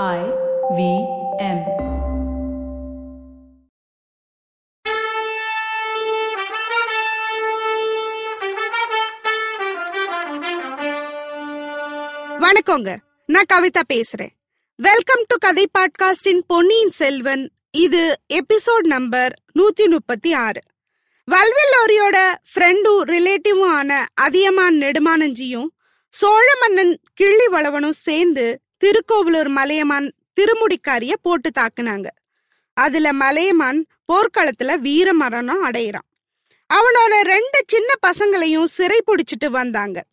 I V M. வணக்கங்க. நான் கவிதா பேசுறேன். வெல்கம் டு கதை பாட்காஸ்டின் பொன்னியின் செல்வன். இது எபிசோட் நம்பர் நூத்தி முப்பத்தி ஆறு வல்வெல்லோரியோட ஃப்ரெண்டும் ரிலேட்டிவும் ஆன அதியமான் நெடுமானஞ்சியும் சோழ மன்னன் கிள்ளி வளவனும் சேர்ந்து திருக்கோவிலூர் மலையமான் திருமுடிக்காரிய போட்டு தாக்குனாங்க. அதுல மலையமான் போர்க்களத்துல வீர மரணம் அடையிறான். அவனோட ரெண்டு சின்ன பசங்களையும் சிறை பிடிச்சிட்டு வந்தாங்க.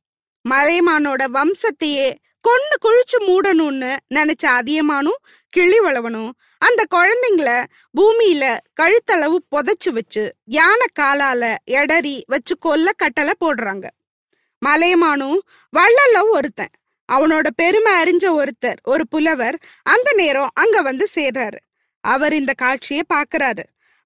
மலையமானோட வம்சத்தையே கொன்னு குழிச்சு மூடணும்னு நினைச்ச அதியமானும் கிளிவளவனும் அந்த குழந்தைங்கள பூமியில கழுத்தளவு புதைச்சு வச்சு யானை காலால எடறி வச்சு கொல்ல கட்டளை போடுறாங்க. மலையமானும் வள்ளல்ல ஒருத்தன். அவனோட பெருமை அறிஞ்ச ஒருத்தர் ஒரு புலவர் அந்த நேரம் அங்க வந்து சேர்றாரு. அவர் இந்த காட்சியை பாக்குறாரு.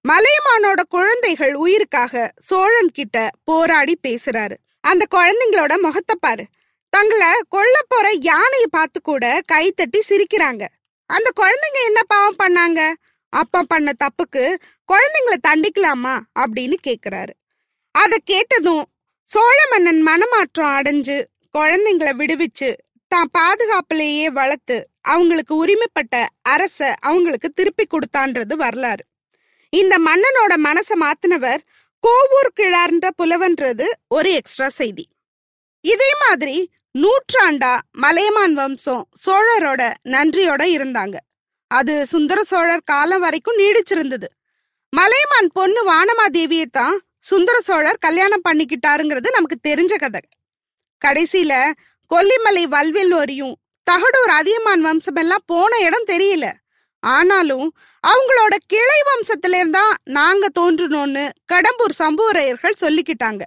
மலையமானோட குழந்தைகள் உயிருக்காக சோழன் கிட்ட போராடி பேசுறாரு. அந்த குழந்தைங்களோட முகத்தை பாரு. தங்களை கொல்ல போற யானையை பார்த்து கூட கை தட்டி சிரிக்கிறாங்க. அந்த குழந்தைங்க என்ன பாவம் பண்ணாங்க? அப்பா பண்ண தப்புக்கு குழந்தைங்கள தண்டிக்கலாமா? அப்படின்னு கேக்குறாரு. அத கேட்டதும் சோழ மன்னன் மனமாற்றம் அடைஞ்சு குழந்தைங்கள விடுவிச்சு தான் பாதுகாப்பிலேயே வளர்த்து அவங்களுக்கு உரிமைப்பட்ட அரச அவங்களுக்கு திருப்பி கொடுத்தான்றது வரலாறு. இந்த மன்னனோட மனசை மாத்தினவர் கோவூர் கிழார்ன்ற புலவன்றது ஒரு எக்ஸ்ட்ரா செய்தி. இதே மாதிரி நூற்றாண்டா மலையமான் வம்சம் சோழரோட நன்றியோட இருந்தாங்க. அது சுந்தர சோழர் காலம் வரைக்கும் நீடிச்சிருந்தது. மலையமான் பொண்ணு வானமாதேவியை தான் சுந்தர சோழர் கல்யாணம் பண்ணிக்கிட்டாருங்கிறது நமக்கு தெரிஞ்ச கதை. கடைசியில கொல்லிமலை வல்வெல்லோரியும் தகடூர் அதியமான் வம்சமெல்லாம் போன இடம் தெரியல. ஆனாலும் அவங்களோட கிளை வம்சத்துல தான் நாங்க தோன்றணும்னு கடம்பூர் சம்புவரையர்கள் சொல்லிக்கிட்டாங்க.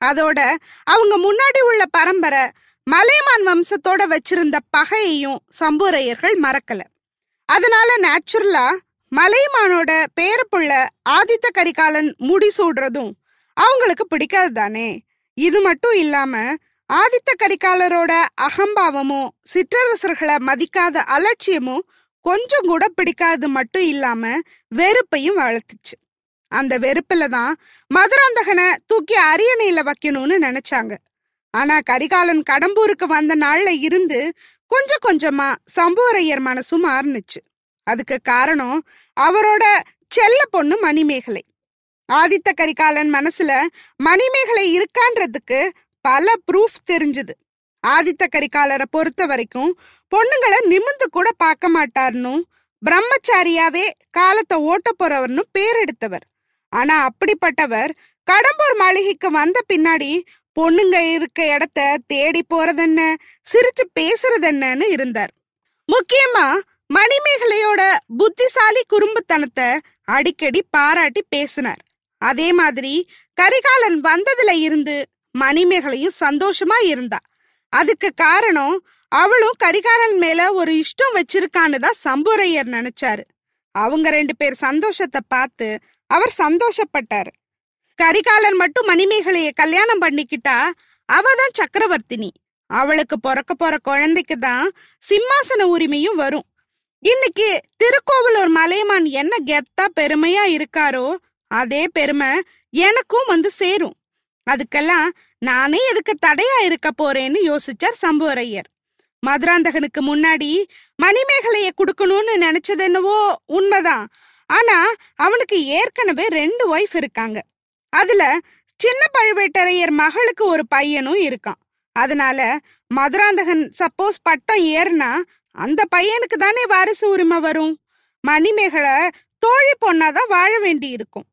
அதோட அவங்க முன்னாடி உள்ள பரம்பரை மலைமான் வம்சத்தோட வச்சிருந்த பகையையும் சம்புவரையர்கள் மறக்கல. அதனால நேச்சுரலா மலைமானோட பேரப்புள்ள ஆதித்த கரிகாலன் முடிசூடுறதும் அவங்களுக்கு பிடிக்காது தானே இது மட்டும் இல்லாம ஆதித்த கரிகாலரோட அகம்பாவமும் சிற்றரசர்களை மதிக்காத அலட்சியமும் கொஞ்சம் கூட பிடிக்காது மட்டும் இல்லாம வெறுப்பையும் வளர்த்துச்சு. அந்த வெறுப்புல தான் மதுராந்தகனை தூக்கி அரியணையில வைக்கணும்னு நினைச்சாங்க. ஆனா கரிகாலன் கடம்பூருக்கு வந்த நாள்ல இருந்து கொஞ்சம் கொஞ்சமா சம்புவரையர் மனசும் மாறுனுச்சு. அதுக்கு காரணம் அவரோட செல்ல பொண்ணு மணிமேகலை. ஆதித்த கரிகாலன் மனசுல மணிமேகலை இருக்கான்றதுக்கு பல ப்ரூஃப் தெரிஞ்சது. ஆதித்த கரிகாலரை பொறுத்த வரைக்கும் பொண்ணுங்களை நிமிந்து கூட பார்க்க மாட்டார்னு பிரம்மச்சாரியாவே காலத்தை ஓட்ட போறவர்னு பேர் எடுத்தவர். ஆனா அப்படிப்பட்டவர் கடம்பூர் மாளிகைக்கு வந்த பின்னாடி பொண்ணுங்க இருக்க இடத்த தேடி போறதென்ன சிரிச்சு பேசுறதென்னு இருந்தார். முக்கியமா மணிமேகலையோட புத்திசாலி குறும்புத்தனத்தை அடிக்கடி பாராட்டி பேசினார். அதே மாதிரி கரிகாலன் வந்ததுல இருந்து மணிமேகலையும் சந்தோஷமா இருந்தா. அதுக்கு காரணம் அவளும் கரிகாலன் மேல ஒரு இஷ்டம் வச்சிருக்கான்னு தான் சம்புரையர் நினைச்சாரு. அவங்க ரெண்டு பேர் சந்தோஷத்தை பார்த்து அவர் சந்தோஷப்பட்டாரு. கரிகாலன் மட்டும் மணிமேகலைய கல்யாணம் பண்ணிக்கிட்டா அவ தான் சக்கரவர்த்தினி. அவளுக்கு பிறக்க போற குழந்தைக்கு தான் சிம்மாசன உரிமையும் வரும். இன்னைக்கு திருக்கோவிலூர் மலையமான் என்ன கெத்தா பெருமையா இருக்காரோ அதே பெருமை எனக்கும் வந்து சேரும். அதுக்கெல்லாம் நானே எதுக்கு தடையா இருக்க போறேன்னு யோசிச்சார் சம்புவரையர். மதுராந்தகனுக்கு முன்னாடி மணிமேகலைய கொடுக்கணும்னு நினைச்சது என்னவோ உண்மைதான். ஆனா அவனுக்கு ஏற்கனவே ரெண்டு ஒய்ஃப் இருக்காங்க. அதுல சின்ன பழுவேட்டரையர் மகளுக்கு ஒரு பையனும் இருக்கான். அதனால மதுராந்தகன் சப்போஸ் பட்டம் ஏறுனா அந்த பையனுக்கு தானே வாரிசு உரிமை வரும். மணிமேகலை தோழி பொண்ணாதான் வாழ வேண்டி இருக்கும்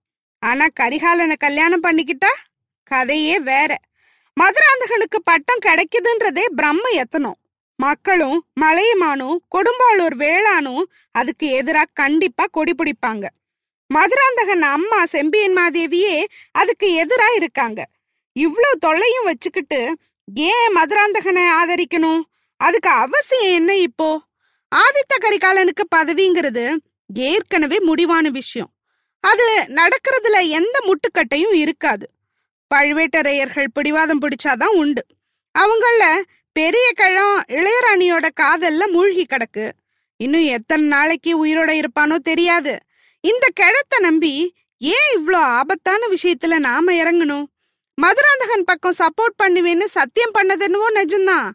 ஆனா கரிகாலனை கல்யாணம் பண்ணிக்கிட்டா கதையே வேற. மதுராந்தகனுக்கு பட்டம் கிடைக்குதுன்றதே பிரம்ம எத்தனம் மக்களும் மலையமானும் கொடும்பாளூர் வேளானும் அதுக்கு எதிராக கண்டிப்பா கொடி பிடிப்பாங்க. மதுராந்தகன் அம்மா செம்பியன் மாதேவியே அதுக்கு எதிரா இருக்காங்க. இவ்வளோ தொல்லையும் வச்சுக்கிட்டு ஏன் மதுராந்தகனை ஆதரிக்கணும்? அதுக்கு அவசியம் என்ன இப்போ? ஆதித்த கரிகாலனுக்கு பதவிங்கிறது ஏற்கனவே முடிவான விஷயம். அது நடக்கிறதுல எந்த முட்டுக்கட்டையும் இருக்காது. பழுவேட்டரையர்கள் பிடிவாதம் பிடிச்சாதான் உண்டு. அவங்கள பெரிய கழம் இளையராணியோட காதல்ல மூழ்கி கிடக்கு. இன்னும் எத்தனை நாளைக்கு உயிரோட இருப்பானோ தெரியாது. இந்த கிழத்தை நம்பி ஏன் இவ்வளோ ஆபத்தான விஷயத்துல நாம இறங்கணும்? மதுராந்தகன் பக்கம் சப்போர்ட் பண்ணுவேன்னு சத்தியம் பண்ணதுன்னுவோ நிஜம்தான்.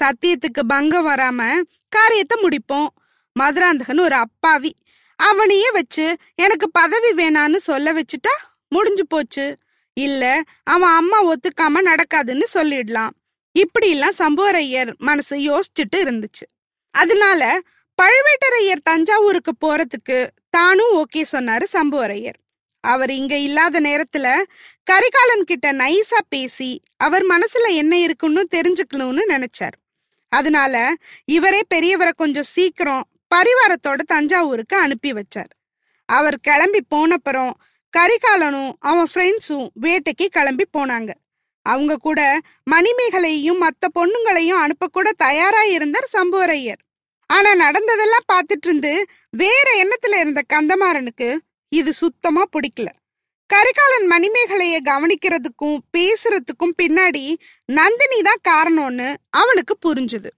சத்தியத்துக்கு பங்கம் வராம காரியத்தை முடிப்போம். மதுராந்தகன் ஒரு அப்பாவி. அவனையே வச்சு எனக்கு பதவி வேணான்னு சொல்ல வச்சுட்டா முடிஞ்சு போச்சு. இல்ல அவன் அம்மா ஒத்துக்காம நடக்காதுன்னு சொல்லிடலாம். இப்படி எல்லாம் சம்புவரையர் மனசு யோசிச்சுட்டு இருந்துச்சு. அதனால பழுவேட்டரையர் தஞ்சாவூருக்கு போறதுக்கு தானும் ஓகே சொன்னாரு சம்புவரையர். அவர் இங்க இல்லாத நேரத்துல கரிகாலன் கிட்ட நைஸா பேசி அவர் மனசுல என்ன இருக்குன்னு தெரிஞ்சுக்கணும்னு நினைச்சார். அதனால இவரே பெரியவரை கொஞ்சம் சீக்கிரம் பரிவாரத்தோட தஞ்சாவூருக்கு அனுப்பி வச்சார். அவர் கிளம்பி போனப்புறம் கரிகாலனும் அவன் ஃப்ரெண்ட்ஸும் வேட்டைக்கு கிளம்பி போனாங்க. அவங்க கூட மணிமேகலையும் மத்த பொண்ணுங்களையும் அனுப்ப கூட தயாரா இருந்தார் சம்புவரையர். ஆனா நடந்ததெல்லாம் பார்த்துட்டு இருந்து வேற எண்ணத்துல இருந்த கந்தமாறனுக்கு இது சுத்தமா பிடிக்கல. கரிகாலன் மணிமேகலைய கவனிக்கிறதுக்கும் பேசுறதுக்கும் பின்னாடி நந்தினி தான் காரணம்னு அவனுக்கு புரிஞ்சுது.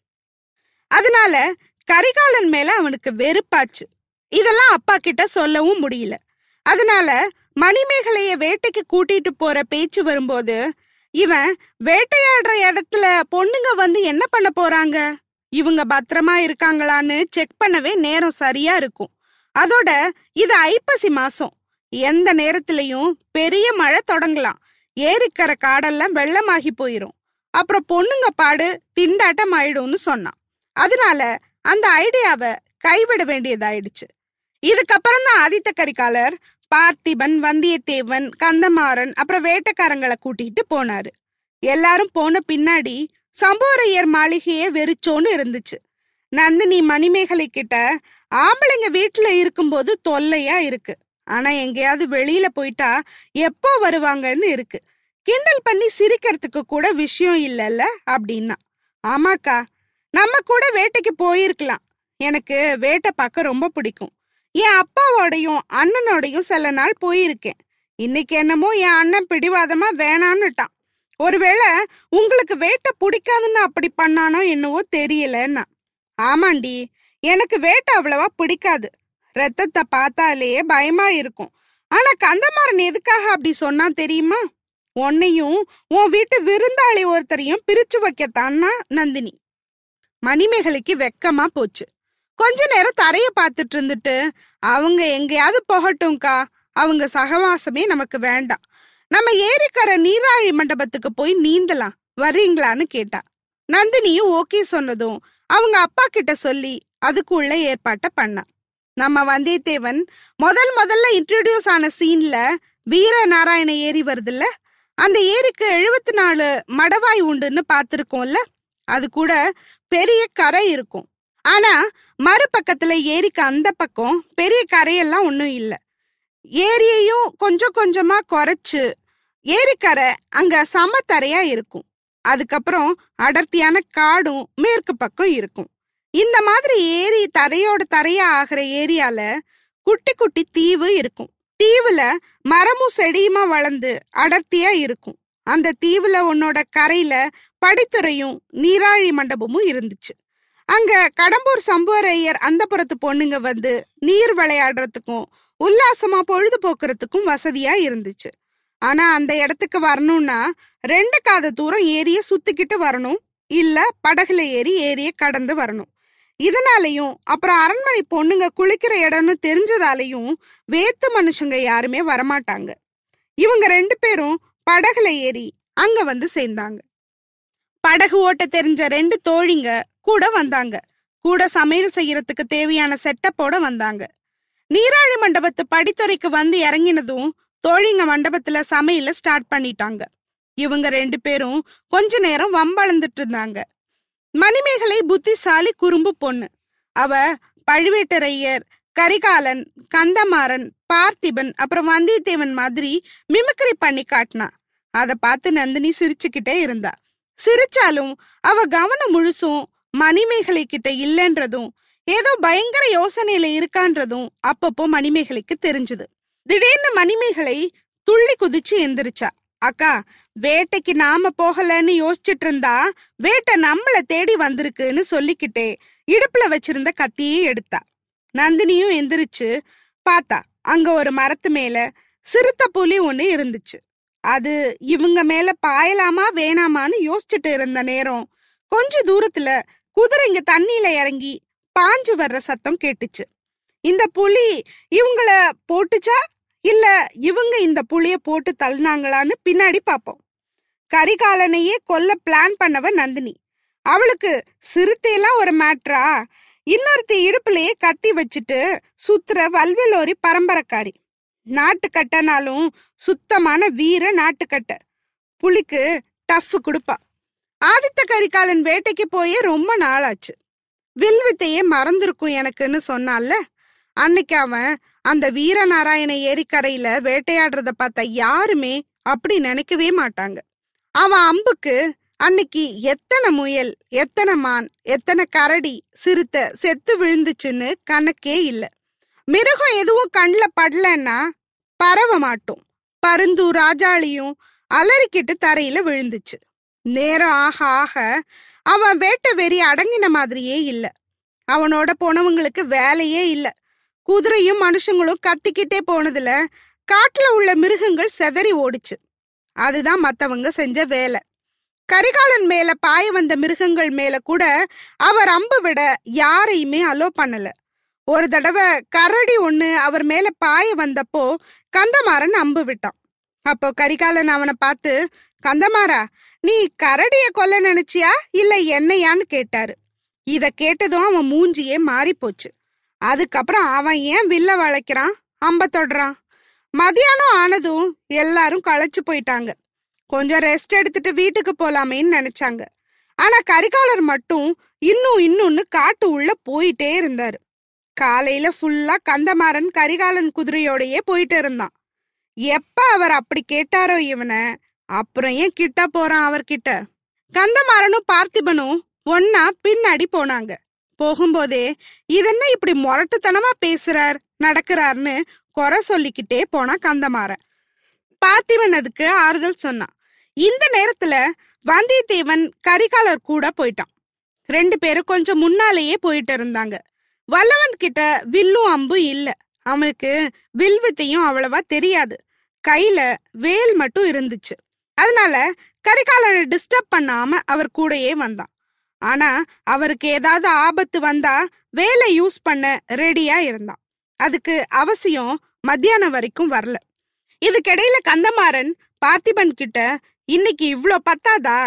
அதனால கரிகாலன் மேல அவனுக்கு வெறுப்பாச்சு. இதெல்லாம் அப்பா கிட்ட சொல்லவும் முடியல. அதனால மணிமேகலைய வேட்டைக்கு கூட்டிட்டு போற பேச்சு வரும்போது இவன் வேட்டையாடுற இடத்துல பொண்ணுங்க வந்து என்ன பண்ண போறாங்க? இவங்க பத்திரமா இருக்காங்களான்னு செக் பண்ணவே நேரம் சரியா இருக்கும். அதோட இது ஐப்பசி மாசம். எந்த நேரத்திலையும் பெரிய மழை தொடங்கலாம். ஏரிக்கரை காடெல்லாம் வெள்ளமாகி போயிரும். அப்புறம் பொண்ணுங்க பாடு திண்டாட்டம் ஆயிடும்னு சொன்னான். அதனால அந்த ஐடியாவை கைவிட வேண்டியதாயிடுச்சு. இதுக்கப்புறம் தான் ஆதித்த கரிகாலர் பார்த்திபன் வந்தியத்தேவன் கந்தமாறன் அப்புறம் வேட்டக்காரங்களை கூட்டிகிட்டு போனாரு. எல்லாரும் போன பின்னாடி சம்போரையர் மாளிகையே வெறிச்சோன்னு இருந்துச்சு. நந்தினி மணிமேகலை கிட்ட ஆம்பளைங்க வீட்டுல இருக்கும்போது தொல்லையா இருக்கு. ஆனா எங்கேயாவது வெளியில போயிட்டா எப்போ வருவாங்கன்னு இருக்கு. கிண்டல் பண்ணி சிரிக்கிறதுக்கு கூட விஷயம் இல்லைல்ல அப்படின்னா. ஆமாக்கா நம்ம கூட வேட்டைக்கு போயிருக்கலாம். எனக்கு வேட்டை பார்க்க ரொம்ப பிடிக்கும். என் அப்பாவோடையும் அண்ணனோடையும் சில நாள் போயிருக்கேன். இன்னைக்கு என்னமோ என் அண்ணன் பிடிவாதமா வேணான்னுட்டான். ஒருவேளை உங்களுக்கு வேட்டை பிடிக்காதுன்னு அப்படி பண்ணானோ என்னவோ தெரியலன்னா. ஆமாண்டி எனக்கு வேட்டை அவ்வளவா பிடிக்காது. ரத்தத்தை பார்த்தாலே பயமா இருக்கும். ஆனா கந்தமாறன் எதுக்காக அப்படி சொன்னா தெரியுமா? உன்னையும் உன் வீட்டு விருந்தாளி ஒருத்தரையும் பிரிச்சு வைக்கத்தான்னா நந்தினி. மணிமேகலைக்கு வெக்கமா போச்சு. கொஞ்ச நேரம் தரைய பார்த்துட்டு இருந்துட்டு அவங்க எங்கேயாவது போகட்டும்க்கா. அவங்க சகவாசமே நமக்கு வேண்டாம். நம்ம ஏரிக்கரை நீராழி மண்டபத்துக்கு போய் நீந்தலாம். வர்றீங்களான்னு கேட்டா. நந்தினியும் ஓகே சொன்னதும் அவங்க அப்பா கிட்ட சொல்லி அதுக்குள்ள ஏற்பாட்டை பண்ணான் நம்ம வந்தியத்தேவன் முதல் முதல்ல இன்ட்ரடியூஸ் ஆன சீன்ல வீர நாராயண ஏரி வருதுல்ல? அந்த ஏரிக்கு எழுபத்தி நாலு மடவாய் உண்டுன்னு பார்த்துருக்கோம்ல? அது கூட பெரிய கரை இருக்கும். ஆனா மறுபக்கத்துல ஏரிக்கு அந்த பக்கம் பெரிய கரையெல்லாம் ஒன்றும் இல்லை. ஏரியையும் கொஞ்சம் கொஞ்சமா குறைச்சு ஏரிக்கரை அங்க சமத்தரையா இருக்கும். அதுக்கப்புறம் அடர்த்தியான காடும் மேற்கு பக்கம் இருக்கும். இந்த மாதிரி ஏரி தரையோட தரையா ஆகிற ஏரியால குட்டி குட்டி தீவு இருக்கும். தீவுல மரமும் செடியுமா வளர்ந்து அடர்த்தியா இருக்கும். அந்த தீவுல உன்னோட கரையில படித்துறையும் நீராழி மண்டபமும் இருந்துச்சு. அங்க கடம்பூர் சம்புவரையர் அந்த புறத்து பொண்ணுங்க வந்து நீர் விளையாடுறதுக்கும் உல்லாசமா பொழுது போக்குறதுக்கும் வசதியா இருந்துச்சு. ஆனா அந்த இடத்துக்கு வரணும்னா ரெண்டு காத தூரம் ஏரிய சுத்திக்கிட்டு வரணும். இல்ல படகுல ஏறி ஏரிய கடந்து வரணும். இதனாலையும் அப்புறம் அரண்மனை பொண்ணுங்க குளிக்கிற இடம்னு தெரிஞ்சதாலையும் வேத்து மனுஷங்க யாருமே வரமாட்டாங்க. இவங்க ரெண்டு பேரும் படகுல ஏறி அங்க வந்து சேர்ந்தாங்க. படகு ஓட்ட தெரிஞ்ச ரெண்டு தோழிங்க கூட வந்தாங்க. கூட சமையல் செய்யறதுக்கு தேவையான செட்டப்போட வந்தாங்க. நீராழி மண்டபத்து படித்துறைக்கு வந்து இறங்கினதும் தோழிங்க மண்டபத்துல சமையல ஸ்டார்ட் பண்ணிட்டாங்க. இவங்க ரெண்டு பேரும் கொஞ்ச நேரம் வம்பளந்துட்டு இருந்தாங்க மணிமேகலை புத்திசாலி குறும்பு பொண்ணு. அவ பழுவேட்டரையர் கரிகாலன் கந்தமாறன் பார்த்திபன் அப்புறம் வந்தியத்தேவன் மாதிரி மிமிக்ரி பண்ணி காட்டினா. அத பார்த்து நந்தினி சிரிச்சுக்கிட்டே இருந்தா. சிரிச்சாலும் அவ கவனம் முழுசும் மணிமேகலை கிட்ட இல்லைன்றதும் ஏதோ பயங்கர யோசனையில இருக்கான்றதும் அப்பப்போ மணிமேகலைக்கு தெரிஞ்சது. திடீர்னு மணிமேகலை துள்ளி குதிச்சு எந்திரிச்சா. அக்கா வேட்டைக்கு நாம போகலன்னு யோசிச்சுட்டு இருந்தா வேட்டை நம்மள தேடி வந்திருக்குன்னு சொல்லிக்கிட்டே இடுப்புல வச்சிருந்த கத்தியே எடுத்தா. நந்தினியும் எந்திரிச்சு பார்த்தா அங்க ஒரு மரத்து மேல சிறுத்த புலி ஒண்ணு இருந்துச்சு. அது இவங்க மேல பாயலாமா வேணாமான்னு யோசிச்சுட்டு இருந்த நேரம் கொஞ்ச தூரத்துல குதிரைங்க தண்ணியில இறங்கி பாஞ்சு வர்ற சத்தம் கேட்டுச்சு. இந்த புலி இவங்கள போட்டுச்சா? இல்ல இவங்க இந்த புளிய போட்டு தள்ளினாங்களான்னு பின்னாடி பாப்போம். கரிகாலனையே கொல்ல பிளான் பண்ணவ நந்தினி. அவளுக்கு சிறுத்தையெல்லாம் ஒரு மேட்ரா இன்னொருத்தி இடுப்புலயே கத்தி வச்சுட்டு சுத்துற வல்வலோரி பரம்பரைக்காரி. நாட்டுக்கட்டனாலும் சுத்தமான வீர நாட்டுக்கட்ட புலிக்கு டஃப் கொடுப்பா. ஆதித்த கரிகாலன் வேட்டைக்கு போயே ரொம்ப நாளாச்சு. வில்வித்தையே மறந்துருக்கும் எனக்குன்னு சொன்னால அன்னைக்கு அவன் அந்த வீரநாராயண ஏரிக்கரையில வேட்டையாடுறத பார்த்த யாருமே அப்படி நினைக்கவே மாட்டாங்க. அவன் அம்புக்கு அன்னைக்கு எத்தனை முயல் எத்தனை மான் எத்தனை கரடி சிறுத்தை செத்து விழுந்துச்சுன்னு கணக்கே இல்ல. மிருகம் எதுவும் கண்ணில் படலன்னா பரவ மாட்டோம். பருந்து ராஜாளியும் அலறிக்கிட்டு தரையில விழுந்துச்சு. நேரம் ஆக ஆக அவன் வேட்டை வெறி அடங்கின மாதிரியே இல்ல. அவனோட போனவங்களுக்கு வேலையே இல்ல. குதிரையும் மனுஷங்களும் கத்திக்கிட்டே போனதுல காட்டுல உள்ள மிருகங்கள் செதறி ஓடிச்சு. அதுதான் மத்தவங்க செஞ்ச வேலை. கரிகாலன் மேல பாய வந்த மிருகங்கள் மேல கூட அவர் அம்பு விட யாரையுமே அலோ பண்ணல. ஒரு தடவை கரடி ஒண்ணு அவர் மேல பாய வந்தப்போ கந்தமாறன் அம்பு விட்டான். அப்போ கரிகாலன் அவனை பார்த்து கந்தமாரா நீ கரடிய கொல்ல நினைச்சியா? இல்ல என்னையான்னு கேட்டாரு. இத கேட்டதும் அவன் மூஞ்சியே மாறி போச்சு அதுக்கப்புறம் அவன் ஏன் வில்ல வளைக்கிறான்? அம்ப தொடுறான். மதியானம் ஆனதும் எல்லாரும் களைச்சு போயிட்டாங்க. கொஞ்சம் ரெஸ்ட் எடுத்துட்டு வீட்டுக்கு போலாமேன்னு நினைச்சாங்க. ஆனா கரிகாலர் மட்டும் இன்னும் இன்னொன்னு காட்டு உள்ள போயிட்டே இருந்தாரு. காலையில ஃபுல்லா கந்தமாறன் கரிகாலன் குதிரையோடையே போயிட்டு இருந்தான். எப்ப அவர் அப்படி கேட்டாரோ இவனை அப்புறம் ஏன் கிட்ட போறான் அவர்கிட்ட? கந்தமாறனும் பார்த்திபனும் ஒன்னா பின்னாடி போனாங்க. போகும்போதே இதென்ன இப்படி முரட்டுத்தனமா பேசுறார் நடக்கிறார்னு குறை சொல்லிக்கிட்டே போனா கந்தமாறன். பார்த்திபன் அதுக்கு ஆறுதல் சொன்னான். இந்த நேரத்துல வந்தியத்தேவன் கரிகாலர் கூட போயிட்டான். ரெண்டு பேரும் கொஞ்சம் முன்னாலேயே போயிட்டு இருந்தாங்க. வல்லவன் கிட்ட வில்லும் அம்பும் இல்ல. அவனுக்கு வில்வித்தையும் அவ்வளவா தெரியாது. கையில வேல் மட்டும் இருந்துச்சு. அதனால கரிகாலனை டிஸ்டர்ப் பண்ணாம அவர் கூடயே வந்தான். ஆனா அவருக்கு ஏதாவது ஆபத்து வந்தா வேலை யூஸ் பண்ண ரெடியா இருந்தான். அதுக்கு அவசியம் மத்தியானம் வரைக்கும் வரல. இதுக்கிடையில கந்தமாறன் பார்த்திபன் கிட்ட இன்னைக்கு இவ்ளோ பத்தாதா?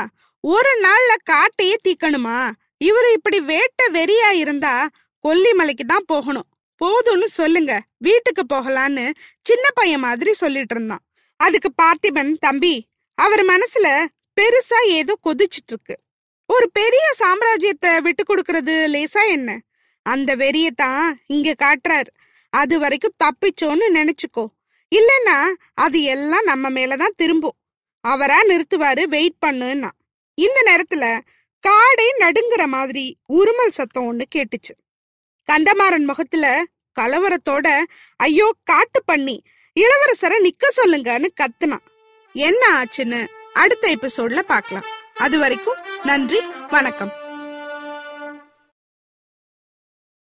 ஒரு நாள்ல காட்டையே தீக்கணுமா? இவரு இப்படி வேட்ட வெறியா இருந்தா கொல்லிமலைக்கு தான் போகணும். போதும்னு சொல்லுங்க. வீட்டுக்கு போகலான்னு சின்ன பையன் மாதிரி சொல்லிட்டு இருந்தான். அதுக்கு பார்த்திபன் தம்பி அவர் மனசுல பெருசா ஏதோ கொதிச்சிட்டு இருக்கு ஒரு பெரிய சாம்ராஜ்யத்தை விட்டு கொடுக்கறது லேசா என்ன? அந்த வெறியத்தான் இங்க காட்டுறாரு. அது வரைக்கும் தப்பிச்சோன்னு நினைச்சுக்கோ. இல்லைன்னா அது எல்லாம் நம்ம மேலதான் திரும்பும். அவரா நிறுத்துவாரு வெயிட் பண்ணுன்னா. இந்த நேரத்துல காடே நடுங்குற மாதிரி உருமல் சத்தம் ஒண்ணு கேட்டுச்சு. கந்தமாறன் முகத்துல கலவரத்தோட ஐயோ காட்டு பண்ணி இளவரசரை நிக்க சொல்லுங்கன்னு கத்துனான். என்ன ஆச்சுன்னு அடுத்த எபிசோட்ல பார்க்கலாம். அது வரைக்கும் நன்றி வணக்கம்.